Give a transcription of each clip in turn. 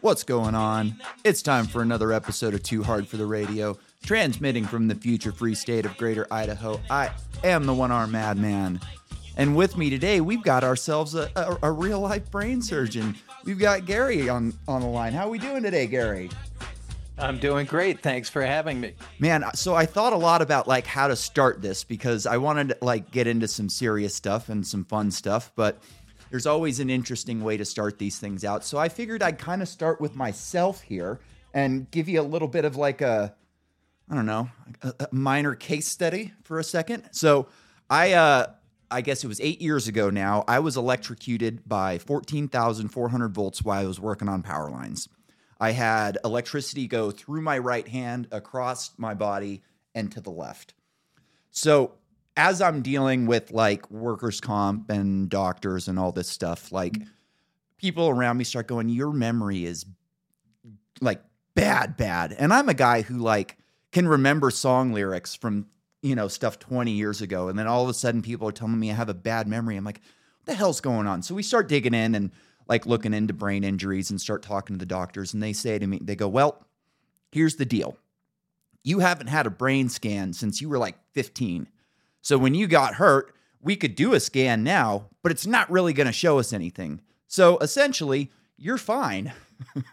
What's going on? It's time for another episode of Too Hard for the Radio, transmitting from the future free state of Greater Idaho. I am the one armed madman. And with me today, we've got ourselves a, a, a real life brain surgeon. We've got Gary on, on the line. How are we doing today, Gary? I'm doing great. Thanks for having me. Man, so I thought a lot about like how to start this because I wanted to like get into some serious stuff and some fun stuff, but there's always an interesting way to start these things out. So I figured I'd kind of start with myself here and give you a little bit of like a I don't know, a, a minor case study for a second. So I uh I guess it was 8 years ago now, I was electrocuted by 14,400 volts while I was working on power lines. I had electricity go through my right hand, across my body, and to the left. So, as I'm dealing with like workers' comp and doctors and all this stuff, like mm-hmm. people around me start going, Your memory is like bad, bad. And I'm a guy who like can remember song lyrics from, you know, stuff 20 years ago. And then all of a sudden people are telling me I have a bad memory. I'm like, what the hell's going on? So we start digging in and like looking into brain injuries and start talking to the doctors. And they say to me, they go, Well, here's the deal. You haven't had a brain scan since you were like 15. So when you got hurt, we could do a scan now, but it's not really going to show us anything. So essentially, you're fine.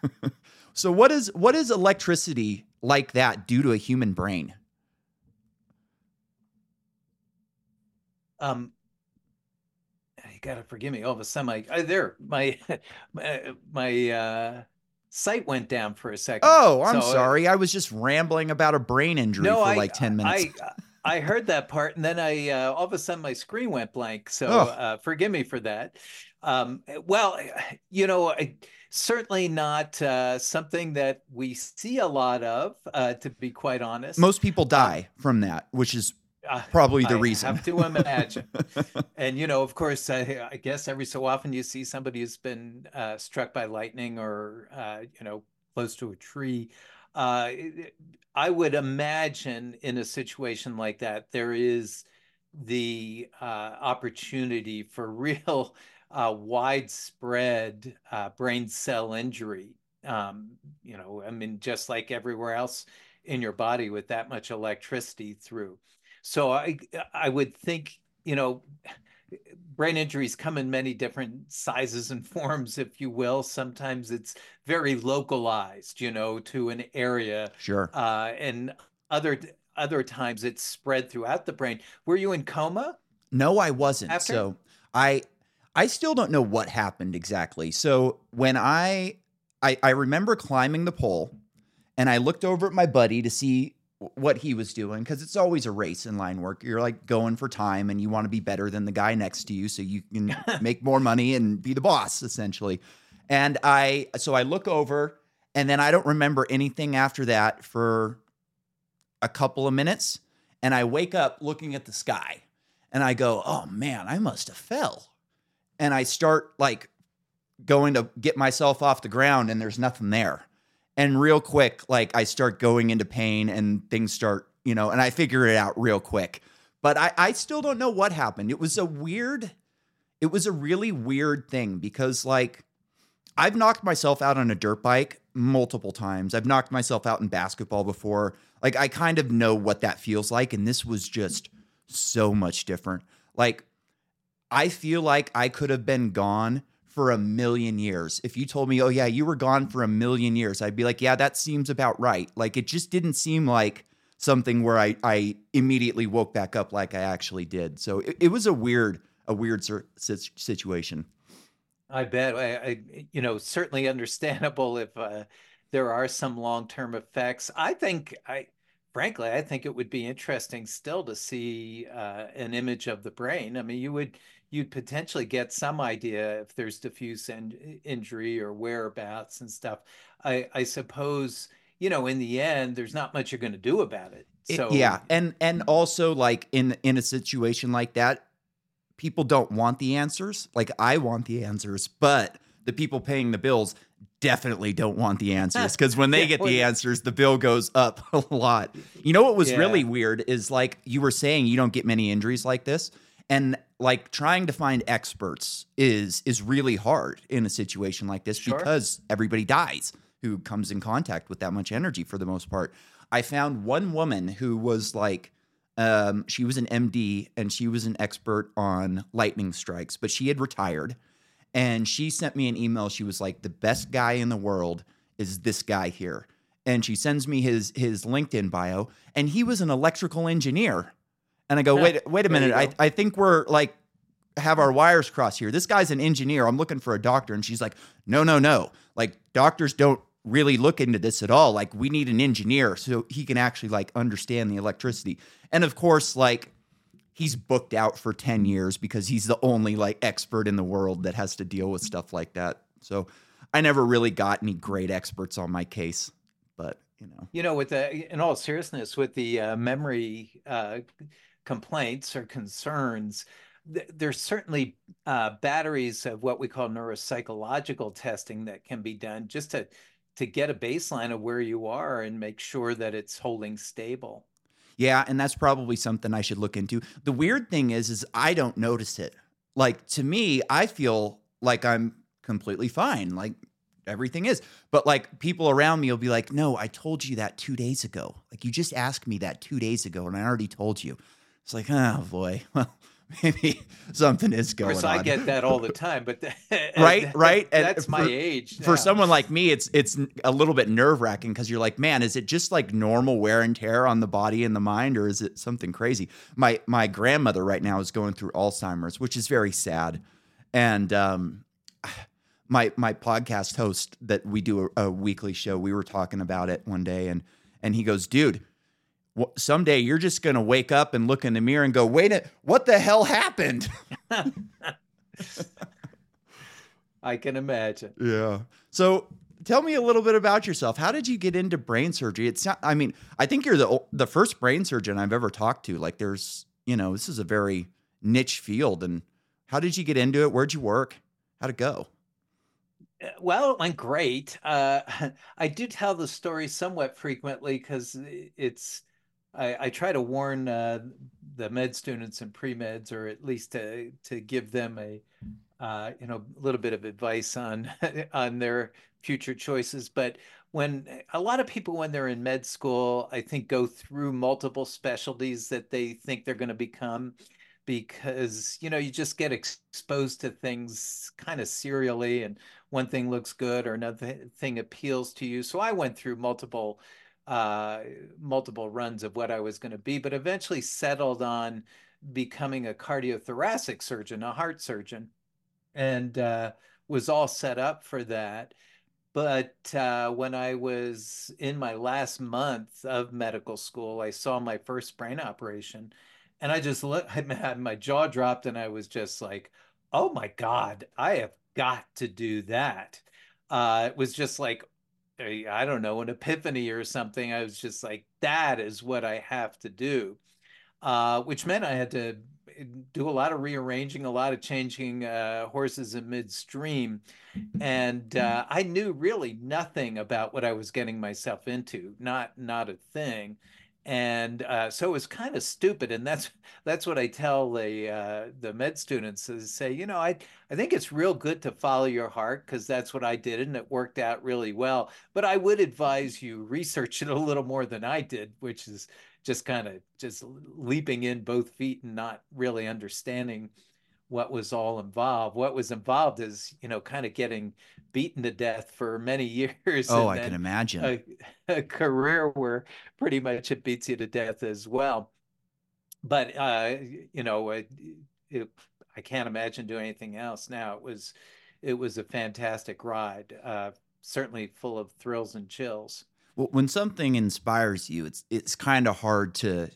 so what is what is electricity like that do to a human brain? Um, you gotta forgive me. All of a sudden, my I, there, my my, my uh, sight went down for a second. Oh, I'm So, uh, sorry. I was just rambling about a brain injury no, for I, like 10 minutes. I I heard that part, and then I uh, all of a sudden my screen went blank. So Oh. uh, forgive me for that. Um, well, you know, I, certainly not uh, something that we see a lot of, uh, to be quite honest. Most people die from that, which is Uh, probably the I reason. have to imagine. and you know, of course, I, I guess every so often you see somebody who's been uh, struck by lightning or uh, you know close to a tree. Uh, I would imagine in a situation like that, there is the uh, opportunity for real uh, widespread uh, brain cell injury. Um, you know, I mean, just like everywhere else in your body with that much electricity through. So I I would think, you know, brain injuries come in many different sizes and forms, if you will. Sometimes it's very localized, you know, to an area, Sure. uh, and other other times it's spread throughout the brain. Were you in coma? No, I wasn't. After? So I I still don't know what happened exactly. So when I I, I remember climbing the pole and I looked over at my buddy to see what he was doing because it's always a race in line work. You're like going for time and you want to be better than the guy next to you so you can make more money and be the boss essentially. And I so I look over and then I don't remember anything after that for a couple of minutes and I wake up looking at the sky and I go, "Oh man, I must have fell." And I start like going to get myself off the ground and there's nothing there. And real quick like I start going into pain and things start, you know, and I figure it out real quick. But I I still don't know what happened. It was a weird it was a really weird thing because like I've knocked myself out on a dirt bike multiple times. I've knocked myself out in basketball before. Like I kind of know what that feels like and this was just so much different. Like I feel like I could have been gone for a million years. If you told me, "Oh yeah, you were gone for a million years." I'd be like, "Yeah, that seems about right." Like it just didn't seem like something where I I immediately woke back up like I actually did. So it, it was a weird a weird situation. I bet. I, I you know, certainly understandable if uh, there are some long-term effects. I think I frankly, I think it would be interesting still to see uh, an image of the brain. I mean, you would you'd potentially get some idea if there's diffuse in, injury or whereabouts and stuff. I, I suppose, you know, in the end, there's not much you're going to do about it. It- So yeah, and and also like in in a situation like that, people don't want the answers. Like I want the answers, but the people paying the bills definitely don't want the answers because when they get the answers, the bill goes up a lot. You know what was Yeah. really weird is like you were saying you don't get many injuries like this. And like trying to find experts is is really hard in a situation like this Sure. because everybody dies who comes in contact with that much energy for the most part. I found one woman who was like um, she was an MD and she was an expert on lightning strikes, but she had retired. And she sent me an email. She was like, "The best guy in the world is this guy here." And she sends me his his LinkedIn bio, and he was an electrical engineer. And I go, "Wait, wait a minute. I. I think we're like have our wires crossed here. This guy's an engineer. I'm looking for a doctor." And she's like, "No, no, no. Like doctors don't really look into this at all. Like we need an engineer so he can actually like understand the electricity." And of course, like he's booked out for 10 years because he's the only like expert in the world that has to deal with stuff like that. So I never really got any great experts on my case, but you know. You know, with the, in all seriousness, with the uh, memory uh, complaints or concerns, th- there's certainly uh, batteries of what we call neuropsychological testing that can be done just to to get a baseline of where you are and make sure that it's holding stable. Yeah, and that's probably something I should look into. The weird thing is is I don't notice it. Like to me, I feel like I'm completely fine. Like everything is. But like people around me will be like, "No, I told you that 2 days ago. Like you just asked me that 2 days ago and I already told you." It's like, "Oh boy. Well, maybe something is going Of course, on." I get that all the time, but Right, right, and That's my for- age. for someone like me, it's it's a little bit nerve wracking because you're like, man, is it just like normal wear and tear on the body and the mind, or is it something crazy? My my grandmother right now is going through Alzheimer's, which is very sad, and um, my my podcast host that we do a, a weekly show, we were talking about it one day, and and he goes, dude. Someday you're just gonna wake up and look in the mirror and go, "Wait, a, what the hell happened?" I can imagine. Yeah. So tell me a little bit about yourself. How did you get into brain surgery? It's not, I mean, I think you're the the first brain surgeon I've ever talked to. Like there's, you know, this is a very niche field and how did you get into it? Where'd you work? How'd it go? Uh, Well, it went great. Uh, I do tell the story somewhat frequently because it's, I, I try to warn uh, the med students and pre-meds, or at least to to give them a, uh, you know, a little bit of advice on on their future choices. But when a lot of people, when they're in med school, I think go through multiple specialties that they think they're going to become because you know you just get ex- exposed to things kind of serially and one thing looks good or another thing appeals to you so i went through multiple uh multiple runs of what i was going to be but eventually settled on becoming a cardiothoracic surgeon a heart surgeon and uh was all set up for that but uh, when I was in my last month of medical school, I saw my first brain operation, and I just looked, I had my jaw dropped, and I was just like, "Oh my God, I have got to do that." Uh, it was just like, I don't know, an epiphany or something. I was just like, "That is what I have to do," uh, which meant I had to do a lot of rearranging, a lot of changing uh, horses in midstream and uh, I knew really nothing about what I was getting myself into, not not a thing, and uh, so it was kind of stupid. And that's that's what I tell the uh, the med students is say, you know, I I think it's real good to follow your heart because that's what I did, and it worked out really well. But I would advise you research it a little more than I did, which is just kind of just leaping in both feet and not really understanding what was all involved. What was involved is, you know, kind of getting beaten to death for many years. Oh, I can imagine. a, a career where pretty much it beats you to death as well. But uh, you know, it, it, I can't imagine doing anything else now. It was, it was a fantastic ride. Uh, certainly full of thrills and chills. Well, when something inspires you, it's it's kind of hard to,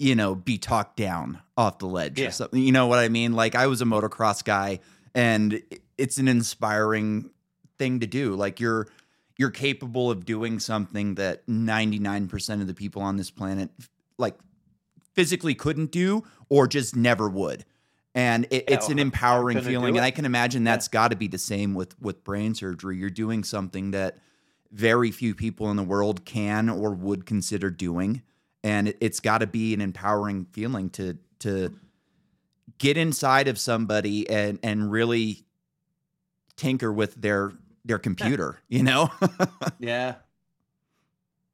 you know, be talked down off the ledge Yeah. or something. You know what I mean? Like I was a motocross guy, and it's an inspiring thing to do. Like you're you're capable of doing something that 99% of the people on this planet like physically couldn't do or just never would. And it, Yeah, it's an empowering feeling. And. I can imagine Yeah. that's got to be the same with with brain surgery. You're doing something that very few people in the world can or would consider doing and it, it's got to be an empowering feeling to to get inside of somebody and and really tinker with their their computer, you know? yeah.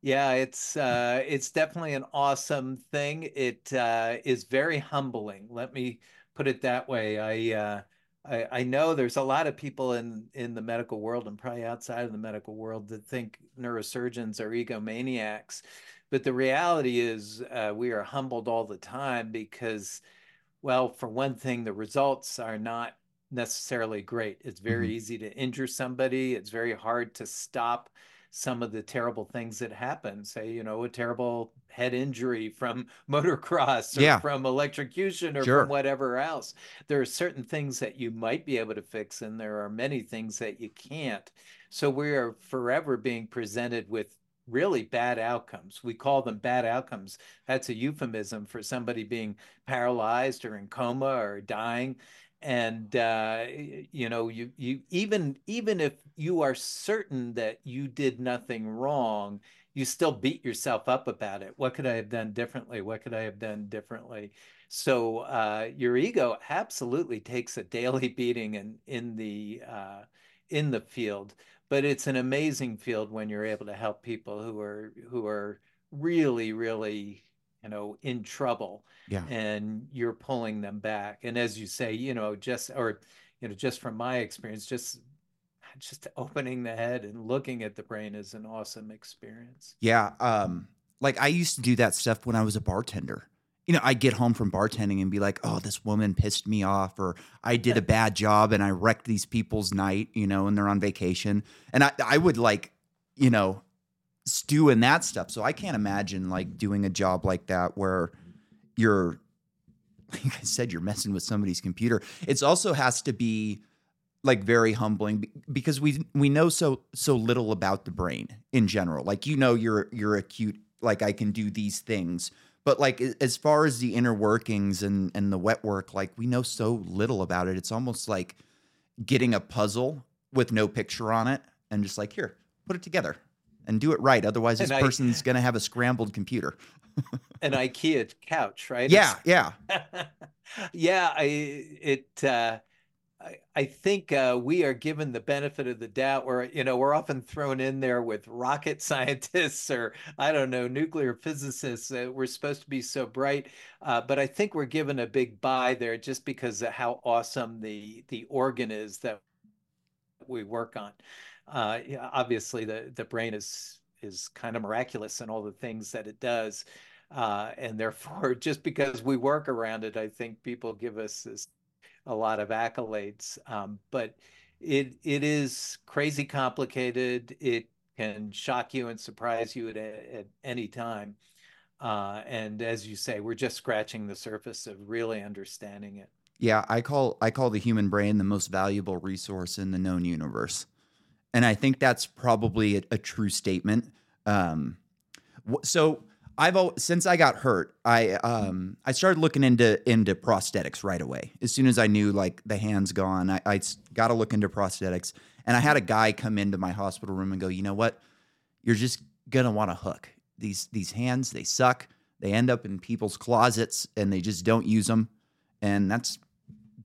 Yeah, it's uh, it's definitely an awesome thing. It uh, is very humbling. Let me put it that way. I, uh, I I know there's a lot of people in in the medical world and probably outside of the medical world that think neurosurgeons are egomaniacs, but the reality is uh, we are humbled all the time because, well, for one thing, the results are not necessarily great. It's very mm-hmm. easy to injure somebody. It's very hard to stop some of the terrible things that happen. Say, you know, a terrible head injury from motocross or yeah. from electrocution or sure. from whatever else. There are certain things that you might be able to fix, and there are many things that you can't. So we are forever being presented with really bad outcomes. We call them bad outcomes. That's a euphemism for somebody being paralyzed or in coma or dying. And uh, you know you you even even if you are certain that you did nothing wrong you still beat yourself up about it. What could i have done differently? What could i have done differently? So uh, your ego absolutely takes a daily beating in in the uh, in the field but it's an amazing field when you're able to help people who are who are really really you know in trouble yeah. and you're pulling them back. And as you say you know just or you know just from my experience just just opening the head and looking at the brain is an awesome experience. Yeah um like i used to do that stuff when i was a bartender you know, I get home from bartending and be like, oh, this woman pissed me off, or I did a bad job and I wrecked these people's night, you know, and they're on vacation. And I, I would like, you know, stew in that stuff. So I can't imagine like doing a job like that where you're, like I said, you're messing with somebody's computer. It also has to be like very humbling because we we know so so little about the brain in general. Like you know, you're you're acute. Like I can do these things, but like as far as the inner workings and and the wet work, like we know so little about it. It's almost like getting a puzzle with no picture on it and just like here, put it together and do it right. Otherwise, this person's going to have a scrambled computer. an IKEA couch, right? Yeah, yeah, yeah. I it. Uh, I, I think uh, we are given the benefit of the doubt where you know we're often thrown in there with rocket scientists or I don't know nuclear physicists. Uh, we're supposed to be so bright, uh, but I think we're given a big buy there just because of how awesome the the organ is that we work on uh, obviously the the brain is is kind of miraculous in all the things that it does. Uh, and therefore, just because we work around it, I think people give us this, a lot of accolades. Um, but it it is crazy complicated. It can shock you and surprise you at, at any time. Uh, and as you say, we're just scratching the surface of really understanding it. Yeah, I call I call the human brain the most valuable resource in the known universe and I think that's probably a, a true statement. Um, so I've always, since I got hurt, I um, I started looking into into prosthetics right away. As soon as I knew like the hands gone, I, I got to look into prosthetics. And I had a guy come into my hospital room and go, you know what? You're just gonna want a hook. These these hands they suck. They end up in people's closets and they just don't use them. And that's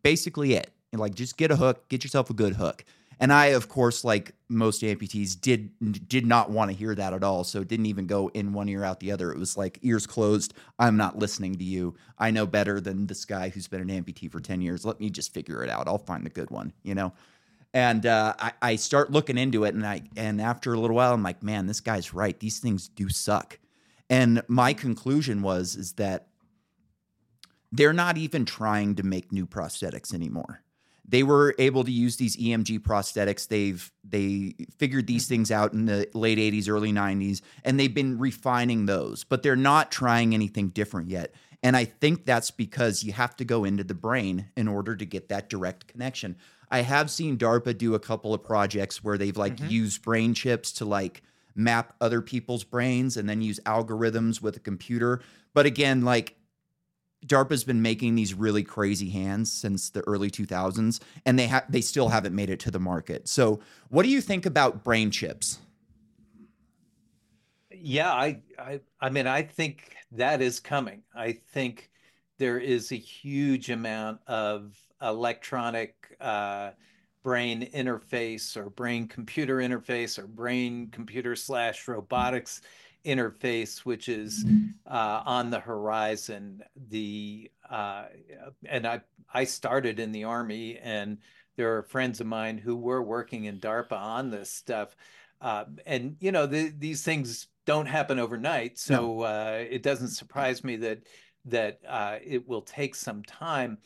basically it. Like just get a hook, get yourself a good hook. And I, of course, like most amputees, did did not want to hear that at all. So it didn't even go in one ear out the other. It was like ears closed. I'm not listening to you. I know better than this guy who's been an amputee for ten years. Let me just figure it out. I'll find the good one. You know. And uh, I, I start looking into it, and I and after a little while, I'm like, man, this guy's right. These things do suck. And my conclusion was is that they're not even trying to make new prosthetics anymore they were able to use these EMG prosthetics. They've they figured these things out in the late 80s, early 90s, and they've been refining those, but they're not trying anything different yet. And I think that's because you have to go into the brain in order to get that direct connection. I have seen DARPA do a couple of projects where they've like mm-hmm. used brain chips to like map other people's brains and then use algorithms with a computer. But again, like DARPA's been making these really crazy hands since the early 2000s, and they have they still haven't made it to the market. So, what do you think about brain chips? Yeah, I, I, I mean, I think that is coming. I think there is a huge amount of electronic uh, brain interface or brain computer interface or brain computer slash robotics interface, which is uh, on the horizon. The uh, and I I started in the army, and there are friends of mine who were working in DARPA on this stuff. Uh, and you know the, these things don't happen overnight, so. Uh, it doesn't surprise me that that uh, it will take some time.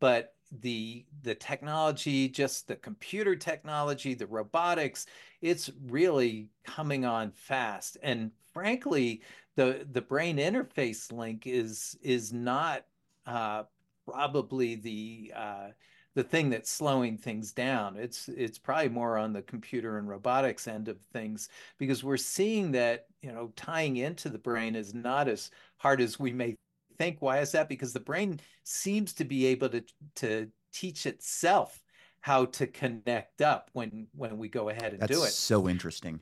But the the technology, just the computer technology, the robotics, it's really coming on fast. And frankly, the the brain interface link is is not uh, probably the uh, the thing that's slowing things down. It's it's probably more on the computer and robotics end of things because we're seeing that you know tying into the brain is not as hard as we may think. Why is that? Because the brain seems to be able to to teach itself how to connect up when when we go ahead and That's do it. So interesting.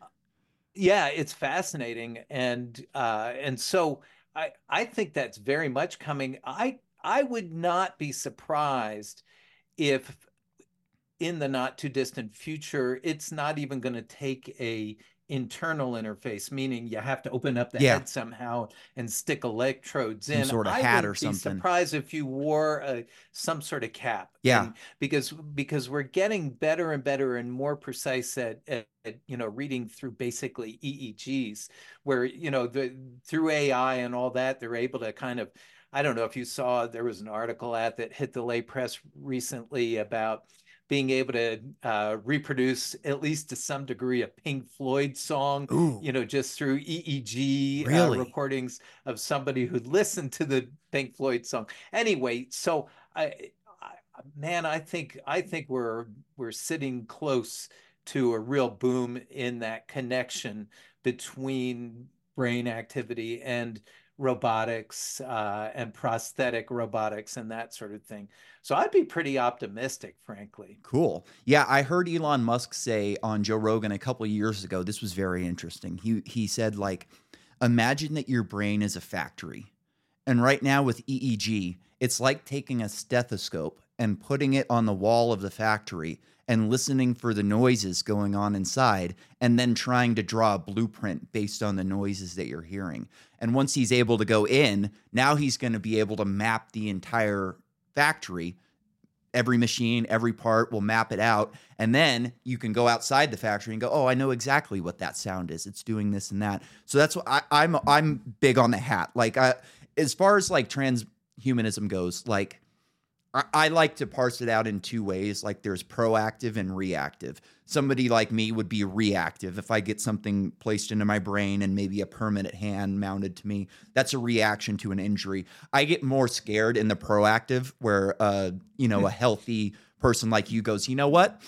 Yeah, it's fascinating, and uh, and so I I think that's very much coming. I I would not be surprised if in the not too distant future it's not even going to take a internal interface, meaning you have to open up the yeah. head somehow and stick electrodes some in. sort of I hat or something. Be surprised if you wore a, some sort of cap. Yeah, and because because we're getting better and better and more precise at, at, at, you know reading through basically EEGs, where you know the through AI and all that they're able to kind of. I don't know if you saw there was an article at that hit the lay press recently about being able to uh, reproduce at least to some degree a Pink Floyd song, Ooh. you know, just through EEG uh, really? uh, recordings of somebody who listened to the Pink Floyd song. Anyway, so I, I, man, I think I think we're we're sitting close to a real boom in that connection between brain activity and robotics uh, and prosthetic robotics and that sort of thing. So I'd be pretty optimistic, frankly. Cool. Yeah, I heard Elon Musk say on Joe Rogan a couple years ago. This was very interesting. He he said like, imagine that your brain is a factory, and right now with EEG, it's like taking a stethoscope and putting it on the wall of the factory and listening for the noises going on inside and then trying to draw a blueprint based on the noises that you're hearing. And once he's able to go in, now he's going to be able to map the entire factory. Every machine, every part will map it out. And then you can go outside the factory and go, oh, I know exactly what that sound is. It's doing this and that. So that's what I, I'm I'm big on the hat. Like I, as far as like transhumanism goes, like I like to parse it out in two ways. Like there's proactive and reactive. Somebody like me would be reactive. If I get something placed into my brain and maybe a permanent hand mounted to me, that's a reaction to an injury. I get more scared in the proactive, where uh, you know, a hmm. healthy person like you goes, you know what?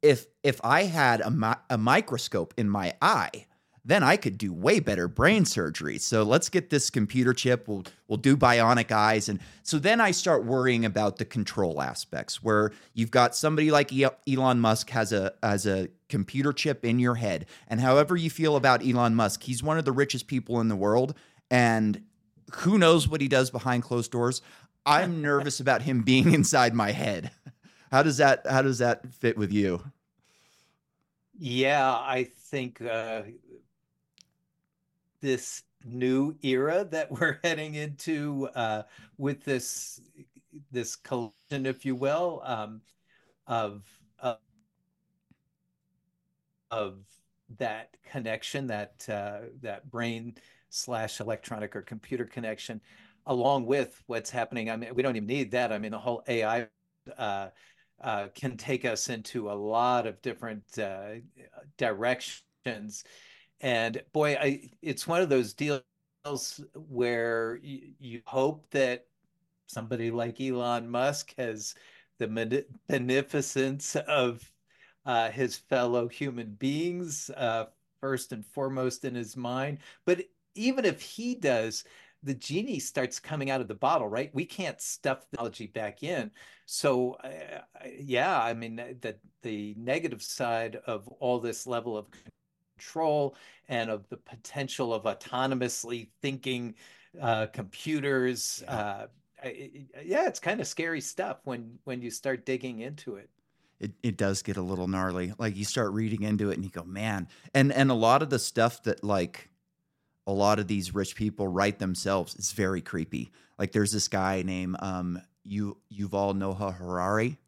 If if I had a, mi- a microscope in my eye, then I could do way better brain surgery. So let's get this computer chip. We'll we'll do bionic eyes, and so then I start worrying about the control aspects, where you've got somebody like Elon Musk has a as a computer chip in your head, and however you feel about Elon Musk, he's one of the richest people in the world, and who knows what he does behind closed doors. I'm nervous about him being inside my head. How does that how does that fit with you? Yeah, I think uh, this new era that we're heading into uh, with this this collision, if you will, um, of, of of that connection, that uh, that brain slash electronic or computer connection, along with what's happening. I mean, we don't even need that. I mean, the whole AI uh, uh, can take us into a lot of different uh, directions and boy, I it's one of those deals where you, you hope that somebody like Elon Musk has the beneficence of uh, his fellow human beings uh, first and foremost in his mind. But even if he does, the genie starts coming out of the bottle, right? We can't stuff the technology back in. So, uh, yeah, I mean, the the negative side of all this level of control and of the potential of autonomously thinking uh, computers uh, I, yeah, it's kind of scary stuff when when you start digging into it. It it does get a little gnarly. Like you start reading into it and you go, man. And and a lot of the stuff that like a lot of these rich people write themselves is very creepy. Like there's this guy named um you've Yuval Noah Harari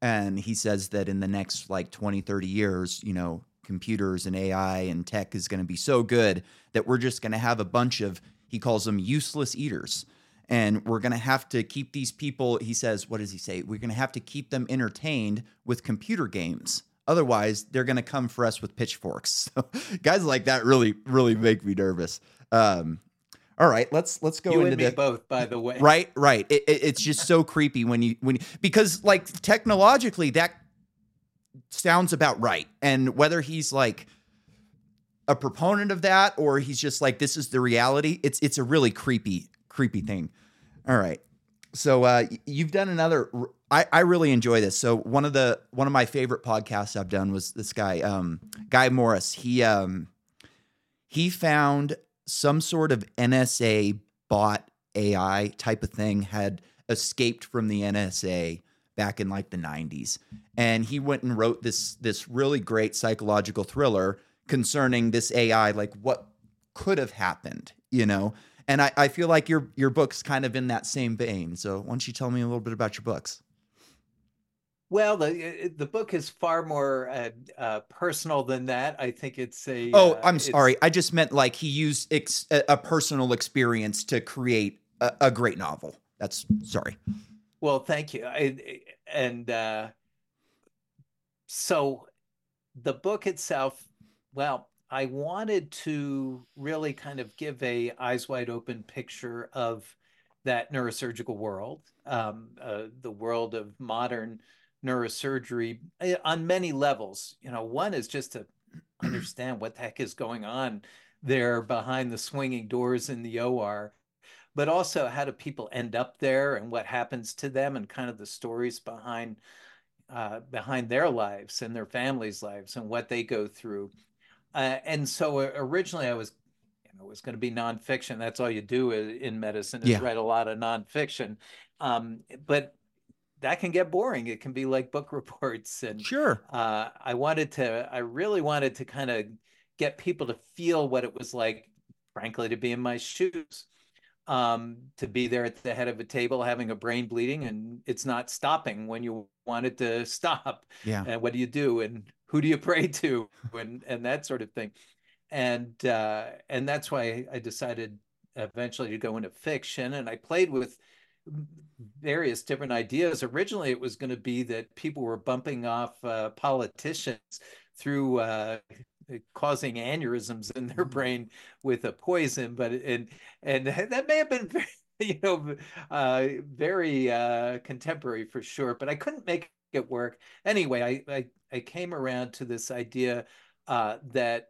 and he says that in the next like 20 30 years, you know, computers and AI and tech is going to be so good that we're just going to have a bunch of he calls them useless eaters. And we're going to have to keep these people he says what does he say? We're going to have to keep them entertained with computer games. Otherwise they're going to come for us with pitchforks. So guys like that really really make me nervous. Um, all right let's let's go you into and me the both, by the way. right right. It, it- it's just so creepy when you when you, because like technologically that sounds about right. And whether he's like a proponent of that or he's just like this is the reality it's it's a really creepy creepy thing. All right. So uh you've done another I, I really enjoy this. So one of the one of my favorite podcasts i've done was this guy um guy morris. He um he found some sort of nsa bot ai type of thing had escaped from the nsa back in like the 90s and he went and wrote this this really great psychological thriller concerning this ai like what could have happened you know? And I, I feel like your your book's kind of in that same vein. So why don't you tell me a little bit about your books? Well, the the book is far more uh, uh, personal than that. I think it's a. oh uh, i'm sorry. I just meant like he used ex- a, a personal experience to create a, a great novel. That's sorry Well, thank you. I, and uh, so the book itself, well, I wanted to really kind of give a eyes wide open picture of that neurosurgical world, um, uh, the world of modern neurosurgery eh, on many levels. You know, one is just to understand what the heck is going on there behind the swinging doors in the OR but also how do people end up there and what happens to them and kind of the stories behind uh, behind their lives and their families' lives and what they go through. Uh, and so uh, originally I was, you know, it was going to be nonfiction. That's all you do in medicine is Yeah. write a lot of nonfiction. Um, but that can get boring. It can be like book reports and sure uh, I wanted to, I really wanted to kind of get people to feel what it was like, frankly, to be in my shoes, um, to be there at the head of a table having a brain bleeding and it's not stopping when you want it to stop. yeah And what do you do? And who do you pray to? And and that sort of thing. And uh, and that's why I decided eventually to go into fiction. And I played with various different ideas. Originally, it was going to be that people were bumping off uh, politicians through uh, causing aneurysms in their brain with a poison, but and and that may have been very, you know uh, very uh, contemporary for sure. But I couldn't make it work anyway. I I, I came around to this idea uh, that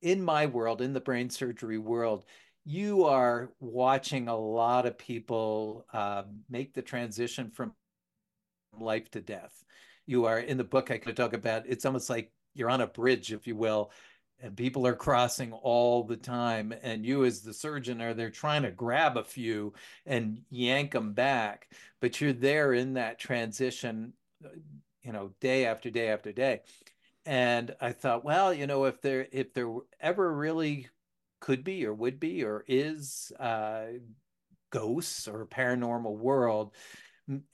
in my world, in the brain surgery world, you are watching a lot of people uh, make the transition from life to death. You are in the book, I could talk about it's almost like you're on a bridge, if you will, and people are crossing all the time. And you, as the surgeon, are there trying to grab a few and yank them back, but you're there in that transition, you know, day after day after day and I thought, well, you know, if there if there ever really could be or would be or is uh, ghosts or paranormal world,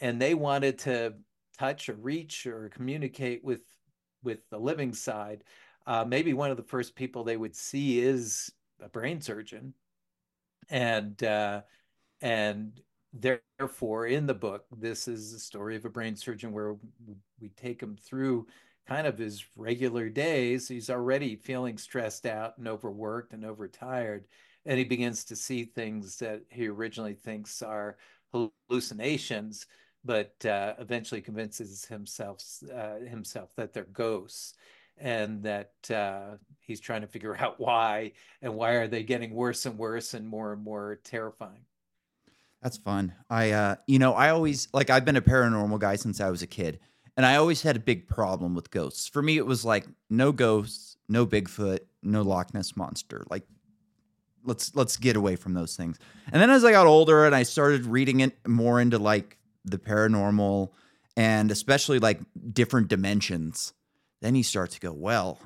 and they wanted to touch or reach or communicate with with the living side, uh, maybe one of the first people they would see is a brain surgeon, and uh, and therefore in the book this is the story of a brain surgeon where we take him through kind of his regular days, he's already feeling stressed out and overworked and overtired. And he begins to see things that he originally thinks are hallucinations, but uh, eventually convinces himself uh, himself that they're ghosts, and that uh, he's trying to figure out why and why are they getting worse and worse and more and more terrifying. That's fun. I, uh, you know, I always like I've been a paranormal guy since I was a kid, and I always had a big problem with ghosts. For me, it was like no ghosts, no Bigfoot, no Loch Ness monster. Like, let's let's get away from those things. And then as I got older and I started reading it more into like the paranormal and especially like different dimensions, then you start to go, well,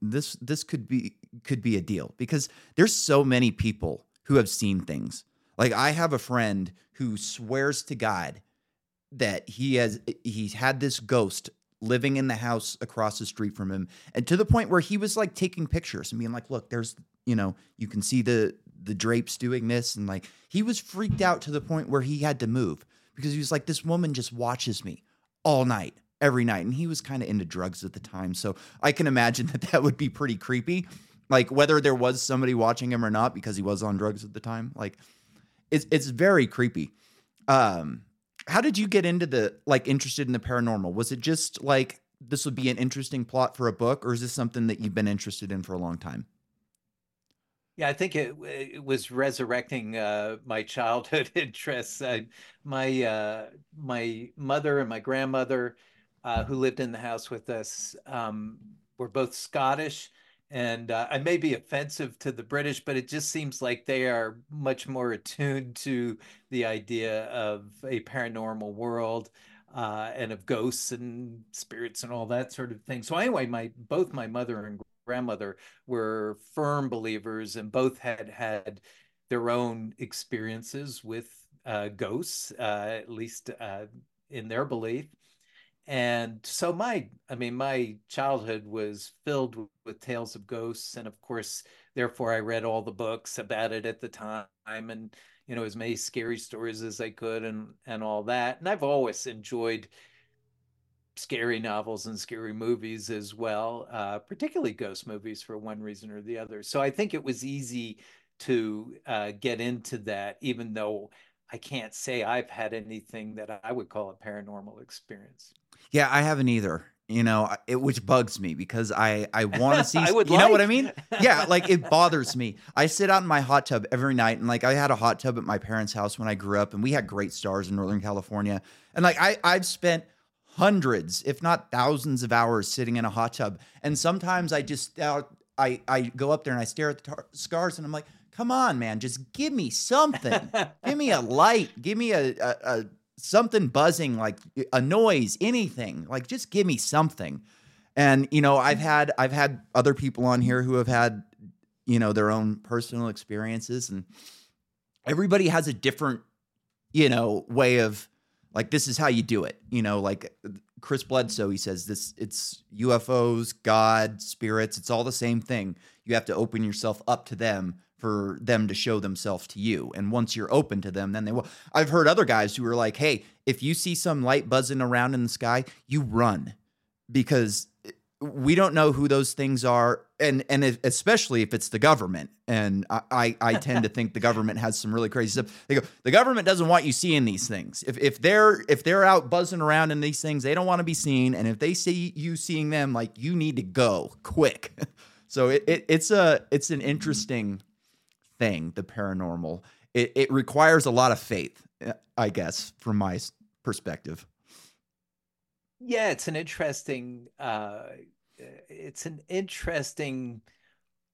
this this could be could be a deal because there's so many people who have seen things. Like I have a friend who swears to God that he has he's had this ghost living in the house across the street from him and to the point where he was like taking pictures and being like look there's you know you can see the the drapes doing this and like he was freaked out to the point where he had to move because he was like this woman just watches me all night every night. And he was kind of into drugs at the time. So i can imagine that that would be pretty creepy. Like whether there was somebody watching him or not because he was on drugs at the time like it's it's very creepy. Um how did you get into the like interested in the paranormal? Was it just like this would be an interesting plot for a book or is this something that you've been interested in for a long time yeah, I think it, it was resurrecting uh, my childhood interests. my uh, my mother and my grandmother, uh, who lived in the house with us, um, were both Scottish, and uh, I may be offensive to the British, but it just seems like they are much more attuned to the idea of a paranormal world. Uh, and of ghosts and spirits and all that sort of thing. So anyway, my both my mother and grandmother were firm believers and both had had their own experiences with uh, ghosts, uh, at least uh, in their belief. And so my, I mean, my childhood was filled with, with tales of ghosts, and of course, therefore, I read all the books about it at the time, and you know, as many scary stories as I could, and and all that. And I've always enjoyed scary novels and scary movies as well, uh, particularly ghost movies for one reason or the other. So I think it was easy to uh, get into that, even though I can't say I've had anything that I would call a paranormal experience. Yeah, I haven't either. You know, it which bugs me because I I want to see. I would you like. know what I mean? Yeah, like it bothers me. I sit out in my hot tub every night, and like I had a hot tub at my parents' house when I grew up, and we had great stars in Northern California, and like I I've spent hundreds, if not thousands of hours sitting in a hot tub. And sometimes I just, uh, I, I go up there and I stare at the tar- scars and I'm like, come on, man, just give me something. give me a light. Give me a, a, a, something buzzing, like a noise, anything. Like just give me something. And you know, I've had I've had other people on here who have had you know their own personal experiences, and everybody has a different you know way of like this is how you do it you know like chris bledsoe he says this it's ufos god spirits it's all the same thing. You have to open yourself up to them for them to show themselves to you. And once you're open to them then they will. I've heard other guys who are like hey if you see some light buzzing around in the sky you run. Because we don't know who those things are and and especially if it's the government. And I, I tend to think the government has some really crazy stuff. They go the government doesn't want you seeing these things. If, if they're if they're out buzzing around in these things they don't want to be seen. And if they see you seeing them like you need to go quick. So it, it it's a it's an interesting thing the paranormal. It, it requires a lot of faith i guess from my perspective yeah it's an interesting uh it's an interesting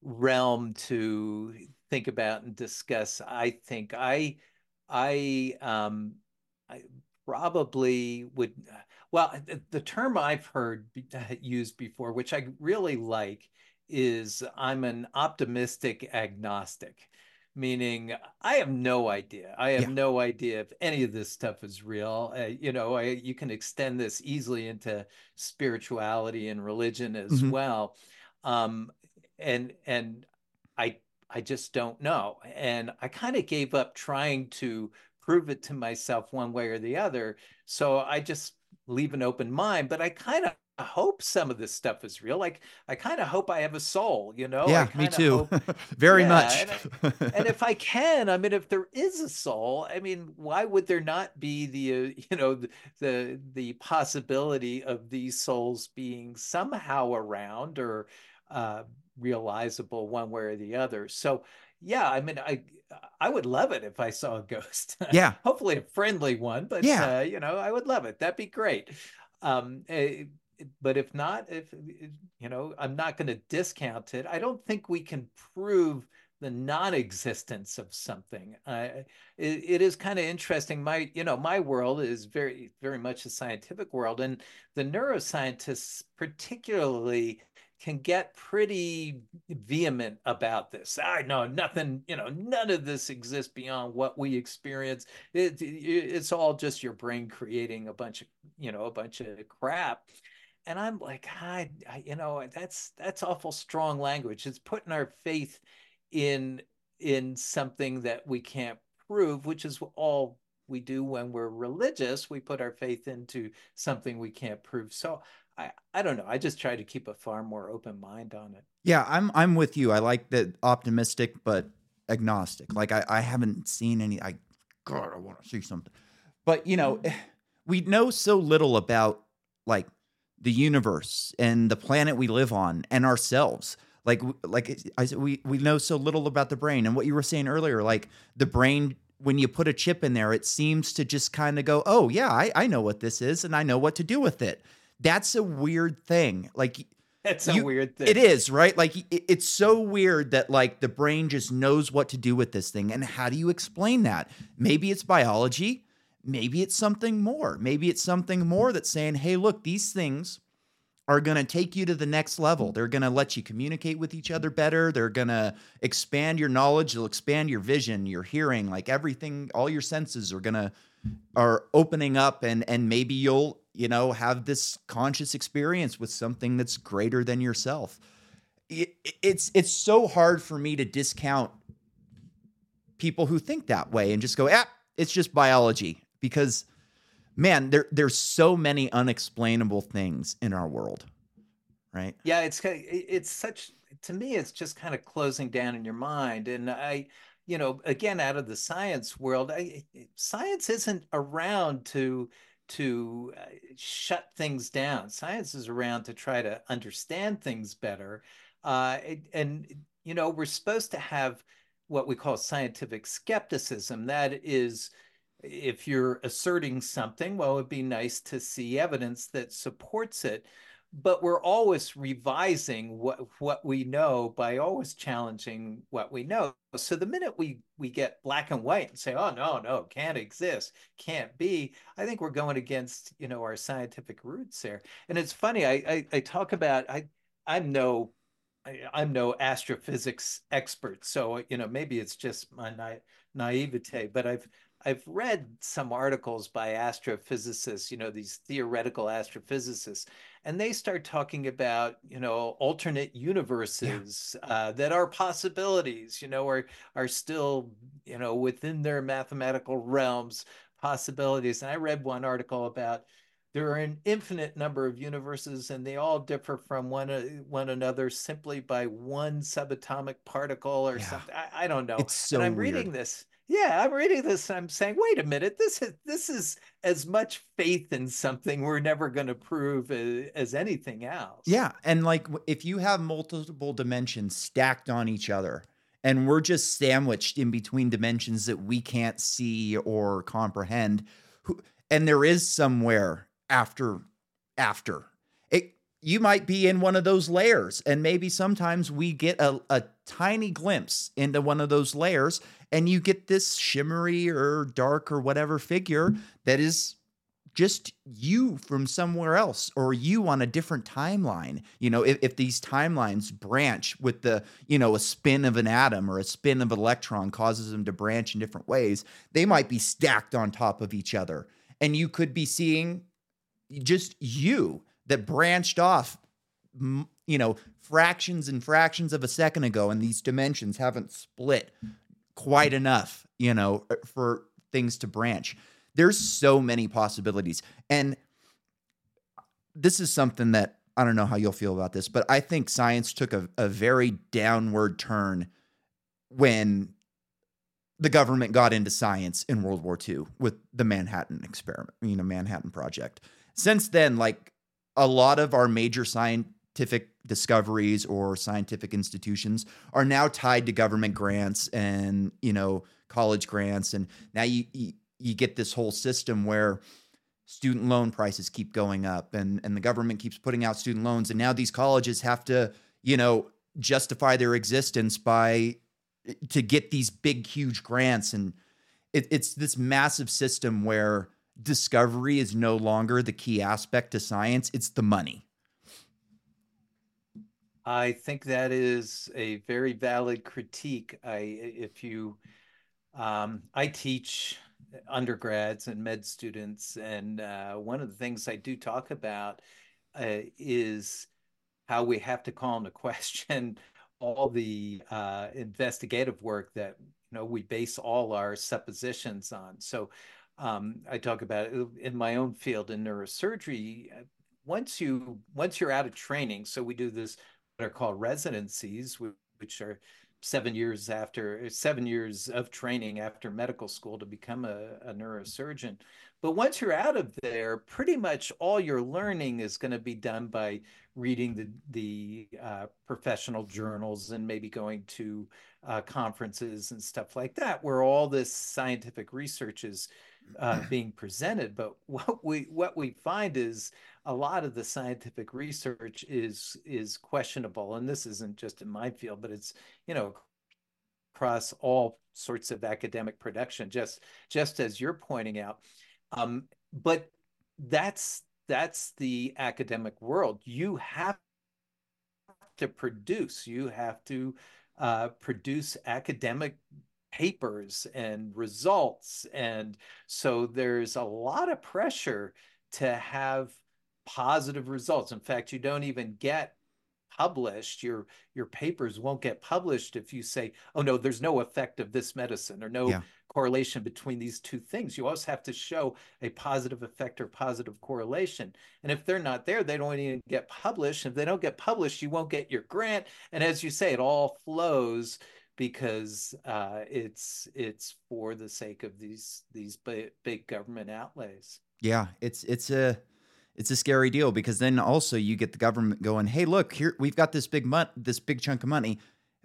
realm to think about and discuss. I think I I um I probably would well the term I've heard used before which I really like is I'm an optimistic agnostic meaning I have no idea. I have yeah. no idea if any of this stuff is real. Uh, you know, I, you can extend this easily into spirituality and religion as mm-hmm. well. Um, and and I I just don't know. And I kind of gave up trying to prove it to myself one way or the other. So I just leave an open mind. But I kind of hope some of this stuff is real. Like I kind of hope I have a soul, you know? Yeah, me too. Hope, Very yeah, much. and, I, and, if I can, I mean, if there is a soul, I mean, why would there not be the, uh, you know, the, the, the possibility of these souls being somehow around or uh, realizable one way or the other? So, yeah, I mean, I I would love it if I saw a ghost. Yeah, hopefully a friendly one, but yeah, uh, you know, I would love it. That'd be great. Um, eh, but if not, if you know, I'm not going to discount it. I don't think we can prove the non-existence of something. Uh, it, it is kind of interesting. My, you know, my world is very, very much a scientific world, and the neuroscientists particularly can get pretty vehement about this. I know nothing, you know, none of this exists beyond what we experience. It, it, it's all just your brain creating a bunch of, you know, a bunch of crap and i'm like I, I, you know that's that's awful strong language it's putting our faith in in something that we can't prove, which is all we do when we're religious. We put our faith into something we can't prove. So I, I don't know. I just try to keep a far more open mind on it. Yeah, I'm I'm with you. I like that optimistic but agnostic. Like I, I haven't seen any I God, I want to see something. But you know, mm. we know so little about like the universe and the planet we live on and ourselves. Like like I we we know so little about the brain. And what you were saying earlier like the brain when you put a chip in there it seems to just kind of go oh yeah I, I know what this is and I know what to do with it. That's a weird thing. Like that's a you, weird thing. it is right? Like it, it's so weird that like the brain just knows what to do with this thing. And how do you explain that? Maybe it's biology maybe it's something more maybe it's something more that's saying hey look these things are going to take you to the next level. They're going to let you communicate with each other better. They're going to expand your knowledge, they'll expand your vision, your hearing, like everything, all your senses are going to are opening up and and maybe you'll, you know, have this conscious experience with something that's greater than yourself. It, it's it's so hard for me to discount people who think that way and just go, "Ah, it's just biology." Because man, there there's so many unexplainable things in our world, right? Yeah, it's it's such to me, it's just kind of closing down in your mind, and I, you know, again, out of the science world, I, science isn't around to to uh, shut things down. Science is around to try to understand things better, uh, and you know, we're supposed to have what we call scientific skepticism. That is if you're asserting something, well, it'd be nice to see evidence that supports it. But we're always revising what what we know by always challenging what we know. So the minute we we get black and white and say, "Oh no, no, can't exist, can't be," I think we're going against you know our scientific roots there. And it's funny. I I, I talk about I I'm no I, am no astrophysics expert, so you know maybe it's just my na- naivete. But I've I've read some articles by astrophysicists, you know, these theoretical astrophysicists, and they start talking about, you know, alternate universes yeah. uh, that are possibilities, you know, are are still, you know, within their mathematical realms possibilities. And I read one article about there are an infinite number of universes, and they all differ from one uh, one another simply by one subatomic particle or yeah. something. I, I, don't know. It's so and I'm weird. reading this yeah, I'm reading this and I'm saying, wait a minute, this is this is as much faith in something we're never going to prove as, as, anything else. Yeah, and like if you have multiple dimensions stacked on each other, and we're just sandwiched in between dimensions that we can't see or comprehend, and there is somewhere after after you might be in one of those layers and maybe sometimes we get a, a tiny glimpse into one of those layers and you get this shimmery or dark or whatever figure that is just you from somewhere else or you on a different timeline. You know if, if, these timelines branch with the you know a spin of an atom or a spin of an electron causes them to branch in different ways they might be stacked on top of each other. And you could be seeing just you that branched off you know fractions and fractions of a second ago and these dimensions haven't split quite enough, you know, uh, for things to branch. There's so many possibilities. And this is something that I don't know how you'll feel about this, but I think science took a, a very downward turn when the government got into science in World War II with the Manhattan experiment, you know, Manhattan Project. Since then, like a lot of our major scientific discoveries or scientific institutions are now tied to government grants and you know college grants and now you you, you get this whole system where student loan prices keep going up and and the government keeps putting out student loans and now these colleges have to you know justify their existence by to get these big, huge grants. And it, it's this massive system where discovery is no longer the key aspect to science, it's the money. I think that is a very valid critique. I, if you, um, I teach undergrads and med students, and uh, one of the things I do talk about uh, is how we have to call into question all the uh, investigative work that you know we base all our suppositions on. So um, I talk about it in my own field in neurosurgery. Once you once you're out of training, so we do this what are called residencies, which are seven years after seven years of training after medical school to become a, a neurosurgeon. But once you're out of there, pretty much all your learning is going to be done by reading the the uh, professional journals and maybe going to uh, conferences and stuff like that, where all this scientific research is uh, being presented. But what we what we find is a lot of the scientific research is is questionable, and this isn't just in my field, but it's you know across all sorts of academic production. Just just as you're pointing out, um, but that's that's the academic world. You have to produce. You have to uh, produce academic papers and results. And so there's a lot of pressure to have positive results. In fact, you don't even get published your your papers won't get published if you say oh no there's no effect of this medicine or no yeah. correlation between these two things you always have to show a positive effect or positive correlation and if they're not there they don't even get published if they don't get published you won't get your grant and as you say it all flows because uh, it's it's for the sake of these these big, big government outlays. Yeah, it's it's a it's a scary deal because then also you get the government going, "Hey, look, here we've got this big mon- this big chunk of money.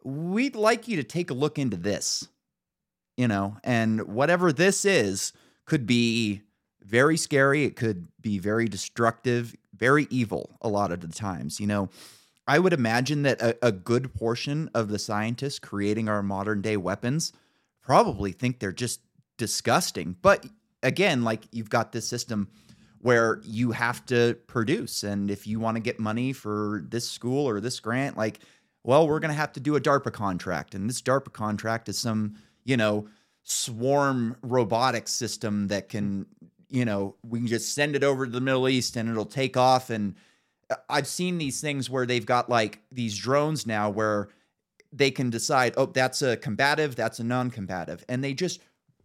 We'd like you to take a look into this." You know, and whatever this is could be very scary, it could be very destructive, very evil a lot of the times, you know. I would imagine that a, a good portion of the scientists creating our modern day weapons probably think they're just disgusting. But again, like you've got this system where you have to produce. And if you want to get money for this school or this grant, like, well, we're going to have to do a DARPA contract. And this DARPA contract is some, you know, swarm robotics system that can, you know, we can just send it over to the Middle East and it'll take off and I've seen these things where they've got like these drones now where they can decide, oh, that's a combative, that's a non combative. And they just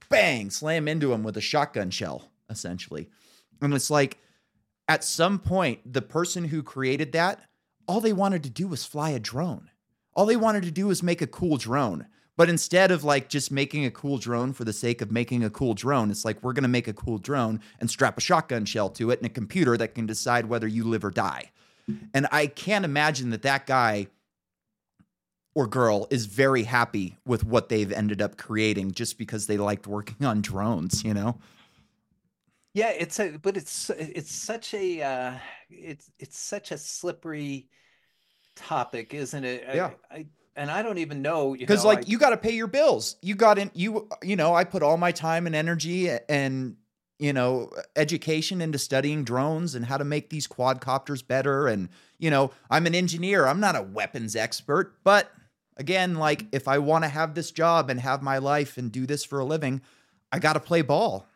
bang, slam into them with a shotgun shell, essentially. And it's like, at some point, the person who created that, all they wanted to do was fly a drone. All they wanted to do was make a cool drone. But instead of like just making a cool drone for the sake of making a cool drone, it's like we're going to make a cool drone and strap a shotgun shell to it and a computer that can decide whether you live or die. And I can't imagine that that guy or girl is very happy with what they've ended up creating just because they liked working on drones, you know? Yeah, it's a but it's it's such a uh it's it's such a slippery topic, isn't it? Yeah. I, I and I don't even know because like I, you got to pay your bills. You got in you you know I put all my time and energy and you know education into studying drones and how to make these quadcopters better and you know I'm an engineer. I'm not a weapons expert, but again like if I want to have this job and have my life and do this for a living, I got to play ball.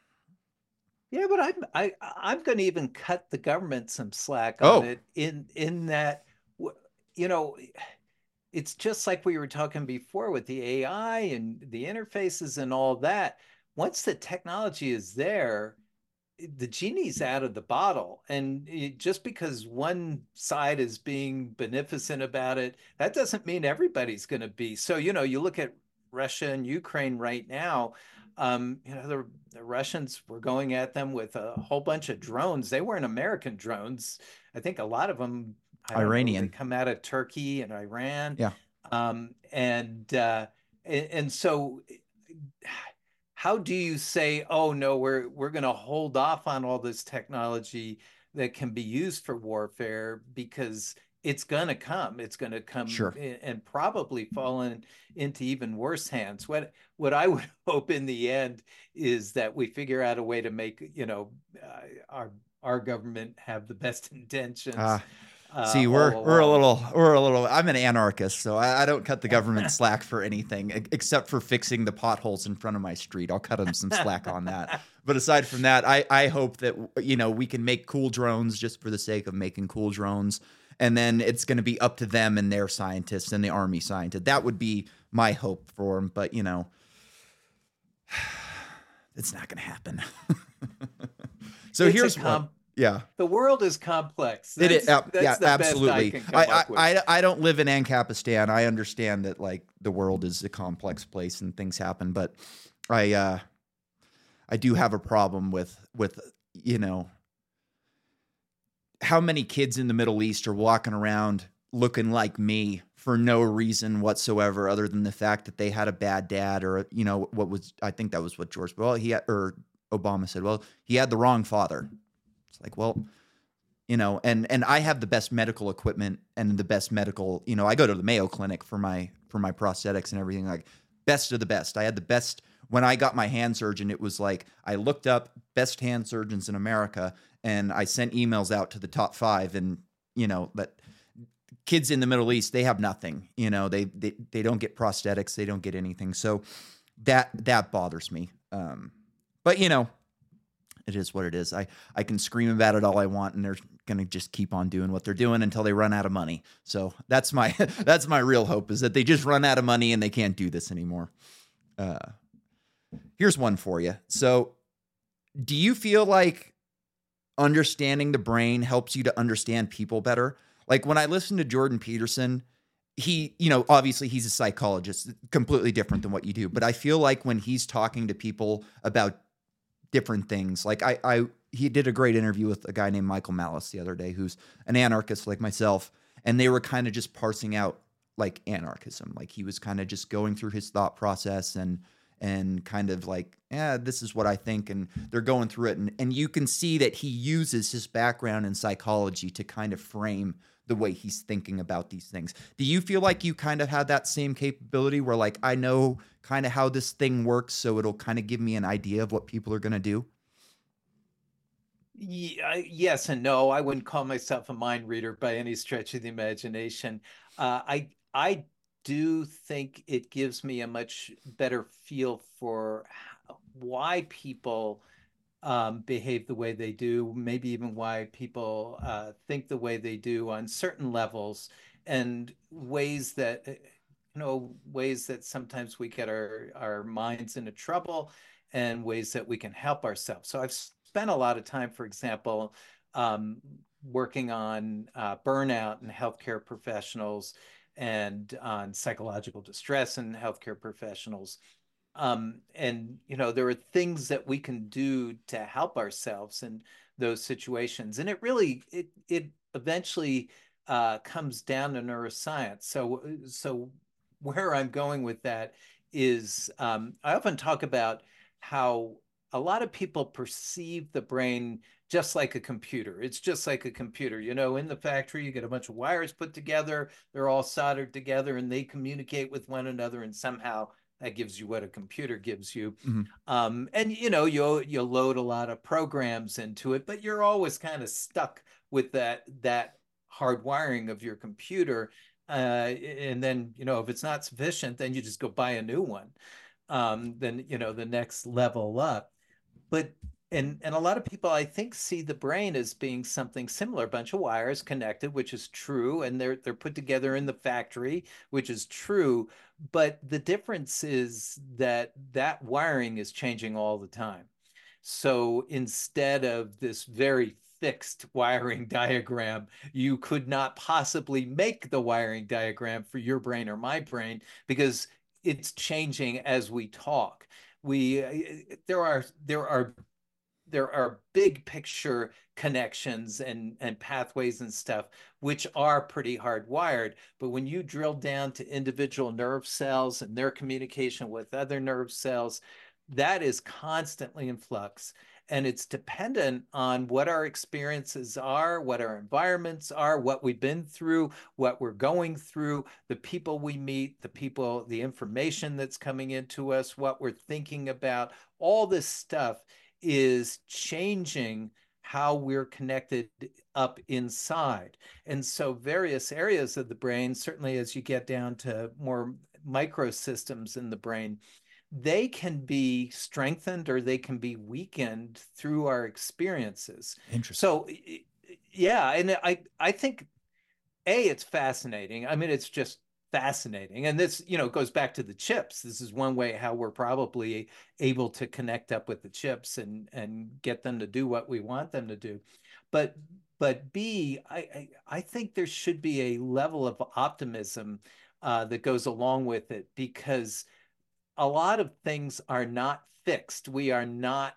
Yeah, but I'm I I'm going to even cut the government some slack on oh. it in in that you know it's just like we were talking before with the AI and the interfaces and all that. Once the technology is there, the genie's out of the bottle. And it, just because one side is being beneficent about it, that doesn't mean everybody's going to be. So, you know, you look at Russia and Ukraine right now. Um, you know, the, the Russians were going at them with a whole bunch of drones. They weren't American drones. I think a lot of them Iranian. Know, come out of Turkey and Iran. Yeah. Um, and, uh, and and so how do you say, oh no, we're we're going to hold off on all this technology that can be used for warfare because it's going to come. It's going to come Sure. and probably fall in, into even worse hands. What what I would hope in the end is that we figure out a way to make you know uh, our our government have the best intentions. Uh, uh, See, we're we're a little we're a little. I'm an anarchist, so I, I don't cut the government slack for anything except for fixing the potholes in front of my street. I'll cut them some slack on that. But aside from that, I I hope that you know we can make cool drones just for the sake of making cool drones, and then it's going to be up to them and their scientists and the army scientists. That would be my hope for them. But you know, it's not going to happen. so It's a here's com- one. Yeah. the world is complex. It is, That's- uh, yeah, that's the best I absolutely. I. I, I, I don't live in Ancapistan. I understand that like the world is a complex place and things happen, but I, uh, I do have a problem with with you know how many kids in the Middle East are walking around looking like me for no reason whatsoever, other than the fact that they had a bad dad or you know what was I think that was what George well he had, or Obama said well he had the wrong father. It's like well you know and and i have the best medical equipment and the best medical you know i go to the mayo clinic for my for my prosthetics and everything like best of the best. I had the best when i got my hand surgeon it was like i looked up best hand surgeons in america and i sent emails out to the top five and you know that kids in the middle east they have nothing you know they they, they don't get prosthetics they don't get anything. So that that bothers me. Um but you know it is what it is. I, I can scream about it all I want, and they're gonna just keep on doing what they're doing until they run out of money. So that's my that's my real hope is that they just run out of money and they can't do this anymore. Uh, here's one for you. So, do you feel like understanding the brain helps you to understand people better? Like when I listen to Jordan Peterson, he, you know, obviously he's a psychologist, completely different than what you do. But I feel like when he's talking to people about different things. Like I, I he did a great interview with a guy named Michael Malice the other day, who's an anarchist like myself, and they were kind of just parsing out like anarchism. Like he was kind of just going through his thought process and and kind of like, yeah, this is what I think, and they're going through it, and and you can see that he uses his background in psychology to kind of frame the way he's thinking about these things. Do you feel like you kind of have that same capability where like I know kind of how this thing works so it'll kind of give me an idea of what people are going to do? Yeah, yes and no. I wouldn't call myself a mind reader by any stretch of the imagination. Uh, I I do think it gives me a much better feel for how, why people um, behave the way they do, maybe even why people uh, think the way they do on certain levels, and ways that uh, you know ways that sometimes we get our our minds into trouble, and ways that we can help ourselves. So I've spent a lot of time, for example, um, working on uh, burnout in healthcare professionals and on psychological distress in healthcare professionals. Um, and you know there are things that we can do to help ourselves in those situations, and it really it it eventually uh, comes down to neuroscience. So so where I'm going with that is um, I often talk about how a lot of people perceive the brain just like a computer. It's just like a computer. You know, in the factory, you get a bunch of wires put together, they're all soldered together, and they communicate with one another, and somehow that gives you what a computer gives you. Mhm. Um, and you know, you'll you'll load a lot of programs into it, but you're always kind of stuck with that that hard wiring of your computer. Uh, and then, you know, if it's not sufficient, then you just go buy a new one. Um, then, you know, the next level up. But and and a lot of people I think see the brain as being something similar, a bunch of wires connected, which is true, and they're they're put together in the factory, which is true. But the difference is that that wiring is changing all the time. So instead of this very fixed wiring diagram, you could not possibly make the wiring diagram for your brain or my brain because it's changing as we talk. We eh, eh, there are there are there are big picture connections and and pathways and stuff which are pretty hardwired but when you drill down to individual nerve cells and their communication with other nerve cells that is constantly in flux and it's dependent on what our experiences are, what our environments are, what we've been through, what we're going through, the people we meet, the people, the information that's coming into us, what we're thinking about. All this stuff is changing how we're connected up inside. And so, various areas of the brain, certainly as you get down to more microsystems in the brain, they can be strengthened or they can be weakened through our experiences. Interesting. So, yeah, and I I think a it's fascinating. I mean, it's just fascinating. And this, you know, goes back to the chips. This is one way how we're probably able to connect up with the chips and and get them to do what we want them to do. But but B, I I, I think there should be a level of optimism uh, that goes along with it because a lot of things are not fixed. We are not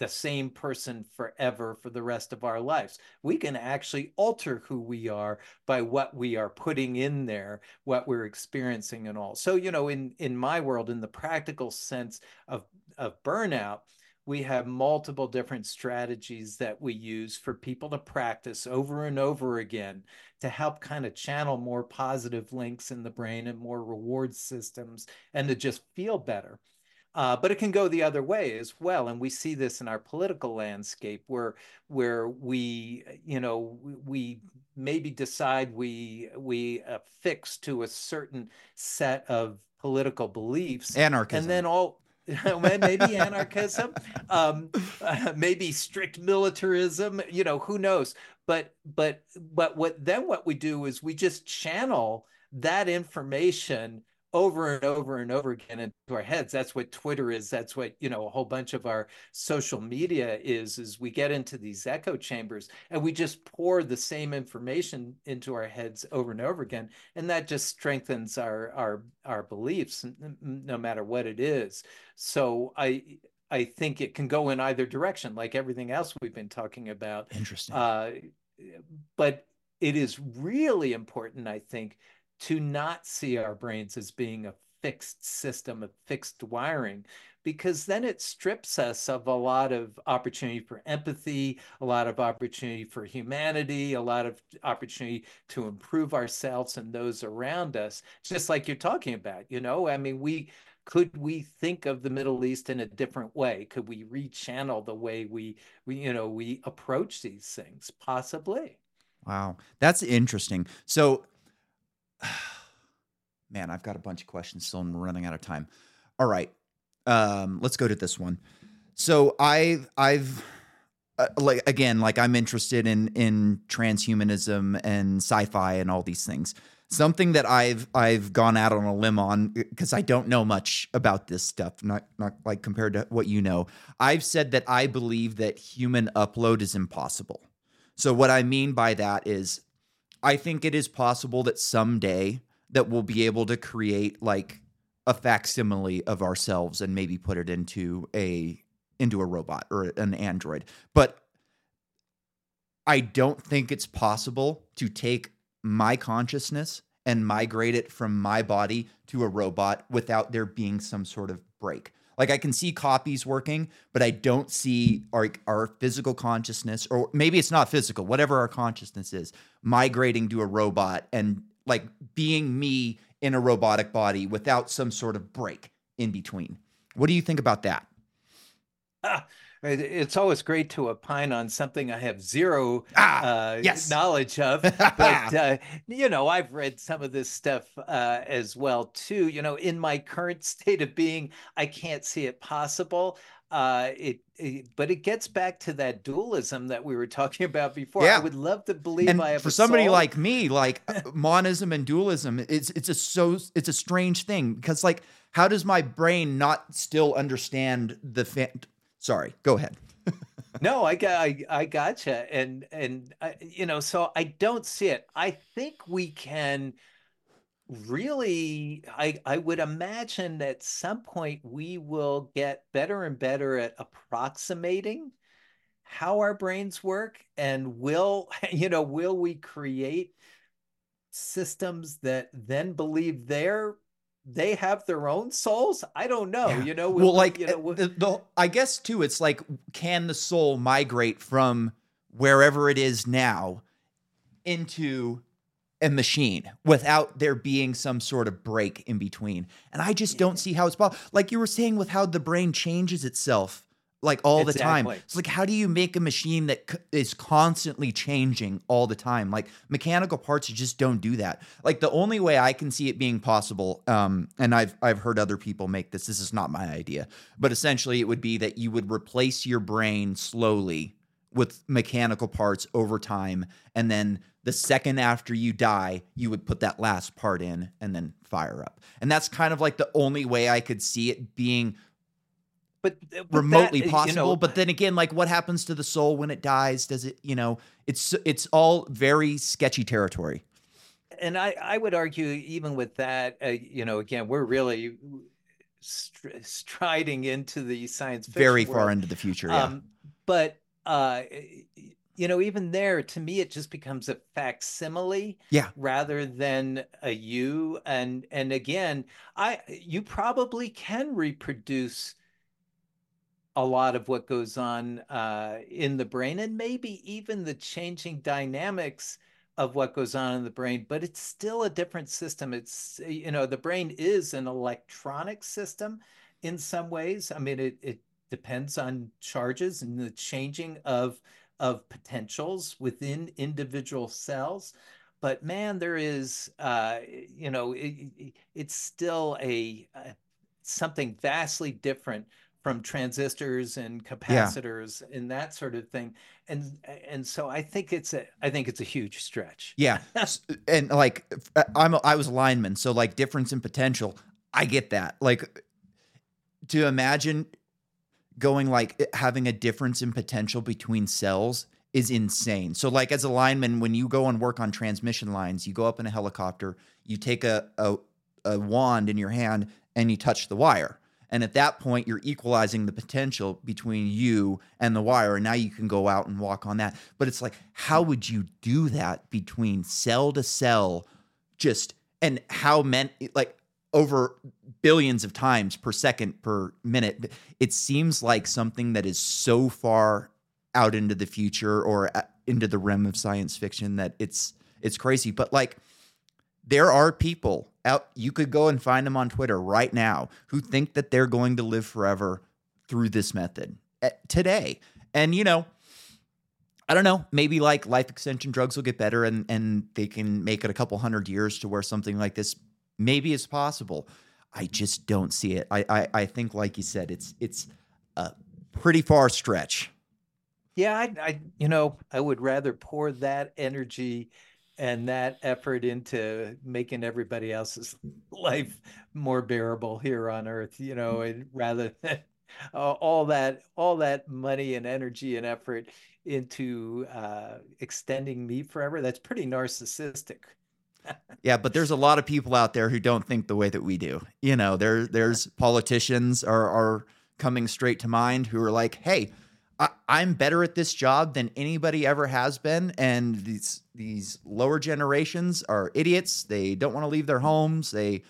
the same person forever for the rest of our lives. We can actually alter who we are by what we are putting in there, what we're experiencing and all. So, you know, in in my world in the practical sense of of burnout, we have multiple different strategies that we use for people to practice over and over again to help kind of channel more positive links in the brain and more reward systems and to just feel better. Uh, but it can go the other way as well, and we see this in our political landscape, where where we, you know, we maybe decide we we affix to a certain set of political beliefs, anarchism, and then all maybe anarchism, um, uh, maybe strict militarism. You know, who knows? But but but what then what we do is we just channel that information over and over and over again into our heads. That's what twitter is. That's what you know a whole bunch of our social media is is we get into these echo chambers and we just pour the same information into our heads over and over again. And that just strengthens our our our beliefs no matter what it is. So i i think it can go in either direction like everything else we've been talking about. Interesting. Uh, but it is really important i think to not see our brains as being a fixed system of fixed wiring because then it strips us of a lot of opportunity for empathy, a lot of opportunity for humanity, a lot of opportunity to improve ourselves and those around us, just like you're talking about. You know, I mean, we could we think of the Middle East in a different way? Could we rechannel the way we, we you know, we approach these things? Possibly. Wow, that's interesting. So man, I've got a bunch of questions still. I'm running out of time. All right, um, let's go to this one. So I've I've uh, like again, like I'm interested in in transhumanism and sci-fi and all these things. Something that I've I've gone out on a limb on because I don't know much about this stuff, not not like compared to what you know. I've said that I believe that human upload is impossible. So what I mean by that is I think it is possible that someday that we'll be able to create like a facsimile of ourselves and maybe put it into a into a robot or an android. But I don't think it's possible to take my consciousness and migrate it from my body to a robot without there being some sort of break. Like I can see copies working, but I don't see our our physical consciousness, or maybe it's not physical, whatever our consciousness is, migrating to a robot and like being me in a robotic body without some sort of break in between. What do you think about that? Ah, it's always great to opine on something I have zero ah, uh, yes. knowledge of. But, uh, you know, I've read some of this stuff uh, as well, too. You know, in my current state of being, I can't see it possible. Uh, it, it, but it gets back to that dualism that we were talking about before. Yeah. I would love to believe and I have for somebody soul. like me, like uh, monism and dualism, it's it's a so it's a strange thing because like how does my brain not still understand the fa- sorry go ahead. No i got I, I gotcha and and I, you know so i don't see it. I think we can really i i would imagine at some point we will get better and better at approximating how our brains work and will you know will we create systems that then believe they're they have their own souls? I don't know. Yeah. You know, well, like you know, uh, the, the, I guess too, it's like, can the soul migrate from wherever it is now into a machine without there being some sort of break in between? And I just don't see how it's possible. Like you were saying, with how the brain changes itself like all the time. It's like how do you make a machine that c- is constantly changing all the time? Like mechanical parts just don't do that. Like the only way I can see it being possible, um, and I've I've heard other people make this. This is not my idea, but essentially it would be that you would replace your brain slowly with mechanical parts over time, and then the second after you die, you would put that last part in and then fire up. And that's kind of like the only way I could see it being but, but remotely that, you possible know, but then again like what happens to the soul when it dies does it you know it's it's all very sketchy territory and I, I would argue even with that, uh, you know, again, we're really str- striding into the science fiction very world. far into the future yeah Um, but uh, you know, even there, to me, it just becomes a facsimile, Yeah. rather than a you. And and again, I you probably can reproduce a lot of what goes on uh, in the brain, and maybe even the changing dynamics of what goes on in the brain. But it's still a different system. It's you know, the brain is an electronic system in some ways. I mean, it it depends on charges and the changing of of potentials within individual cells but man there is uh you know it, it's still a, a something vastly different from transistors and capacitors yeah. and that sort of thing and and so i think it's a i think it's a huge stretch yeah and like uh, i'm a, i was a lineman so like difference in potential i get that like to imagine going like having a difference in potential between cells is insane. So like as a lineman, when you go and work on transmission lines, you go up in a helicopter, you take a, a, a wand in your hand and you touch the wire. And at that point, you're equalizing the potential between you and the wire. And now you can go out and walk on that. But it's like, how would you do that between cell to cell? Just and how many like over billions of times per second per minute. It seems like something that is so far out into the future or uh, into the realm of science fiction that it's it's crazy. But like there are people out you could go and find them on Twitter right now who think that they're going to live forever through this method eh, today. And you know, I don't know, maybe like life extension drugs will get better and and they can make it a couple hundred years to where something like this maybe is possible. I just don't see it. I, I, I think, like you said, it's it's a pretty far stretch. Yeah, I, I, you know, I would rather pour that energy and that effort into making everybody else's life more bearable here on Earth. You know, and rather than all that all that money and energy and effort into uh, extending me forever. That's pretty narcissistic yeah, but there's a lot of people out there who don't think the way that we do. You know, there there's politicians are are coming straight to mind who are like, "Hey, I, I'm better at this job than anybody ever has been," and these these lower generations are idiots. They don't want to leave their homes. They,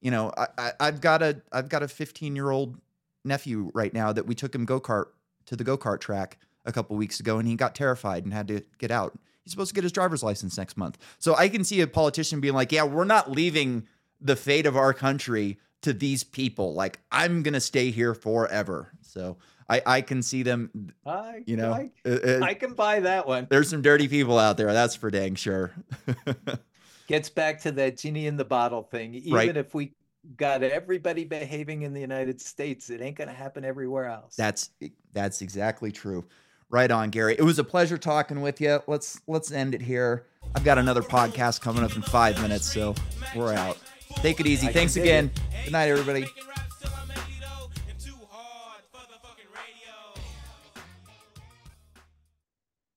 you know, I, I I've got a I've got a 15 year old nephew right now that we took him go kart to the go kart track a couple weeks ago, and he got terrified and had to get out he's supposed to get his driver's license next month. So I can see a politician being like, yeah, we're not leaving the fate of our country to these people. Like, I'm going to stay here forever. So I, I can see them, I, you know, I, uh, I can buy that one. There's some dirty people out there. That's for dang sure. Gets back to that genie in the bottle thing. Even Right. if we got everybody behaving in the United States, it ain't going to happen everywhere else. That's that's exactly true. Right on, Gary. It was a pleasure talking with you. Let's let's end it here. I've got another podcast coming up in five minutes, so we're out. Take it easy. I Thanks again. Good night, everybody.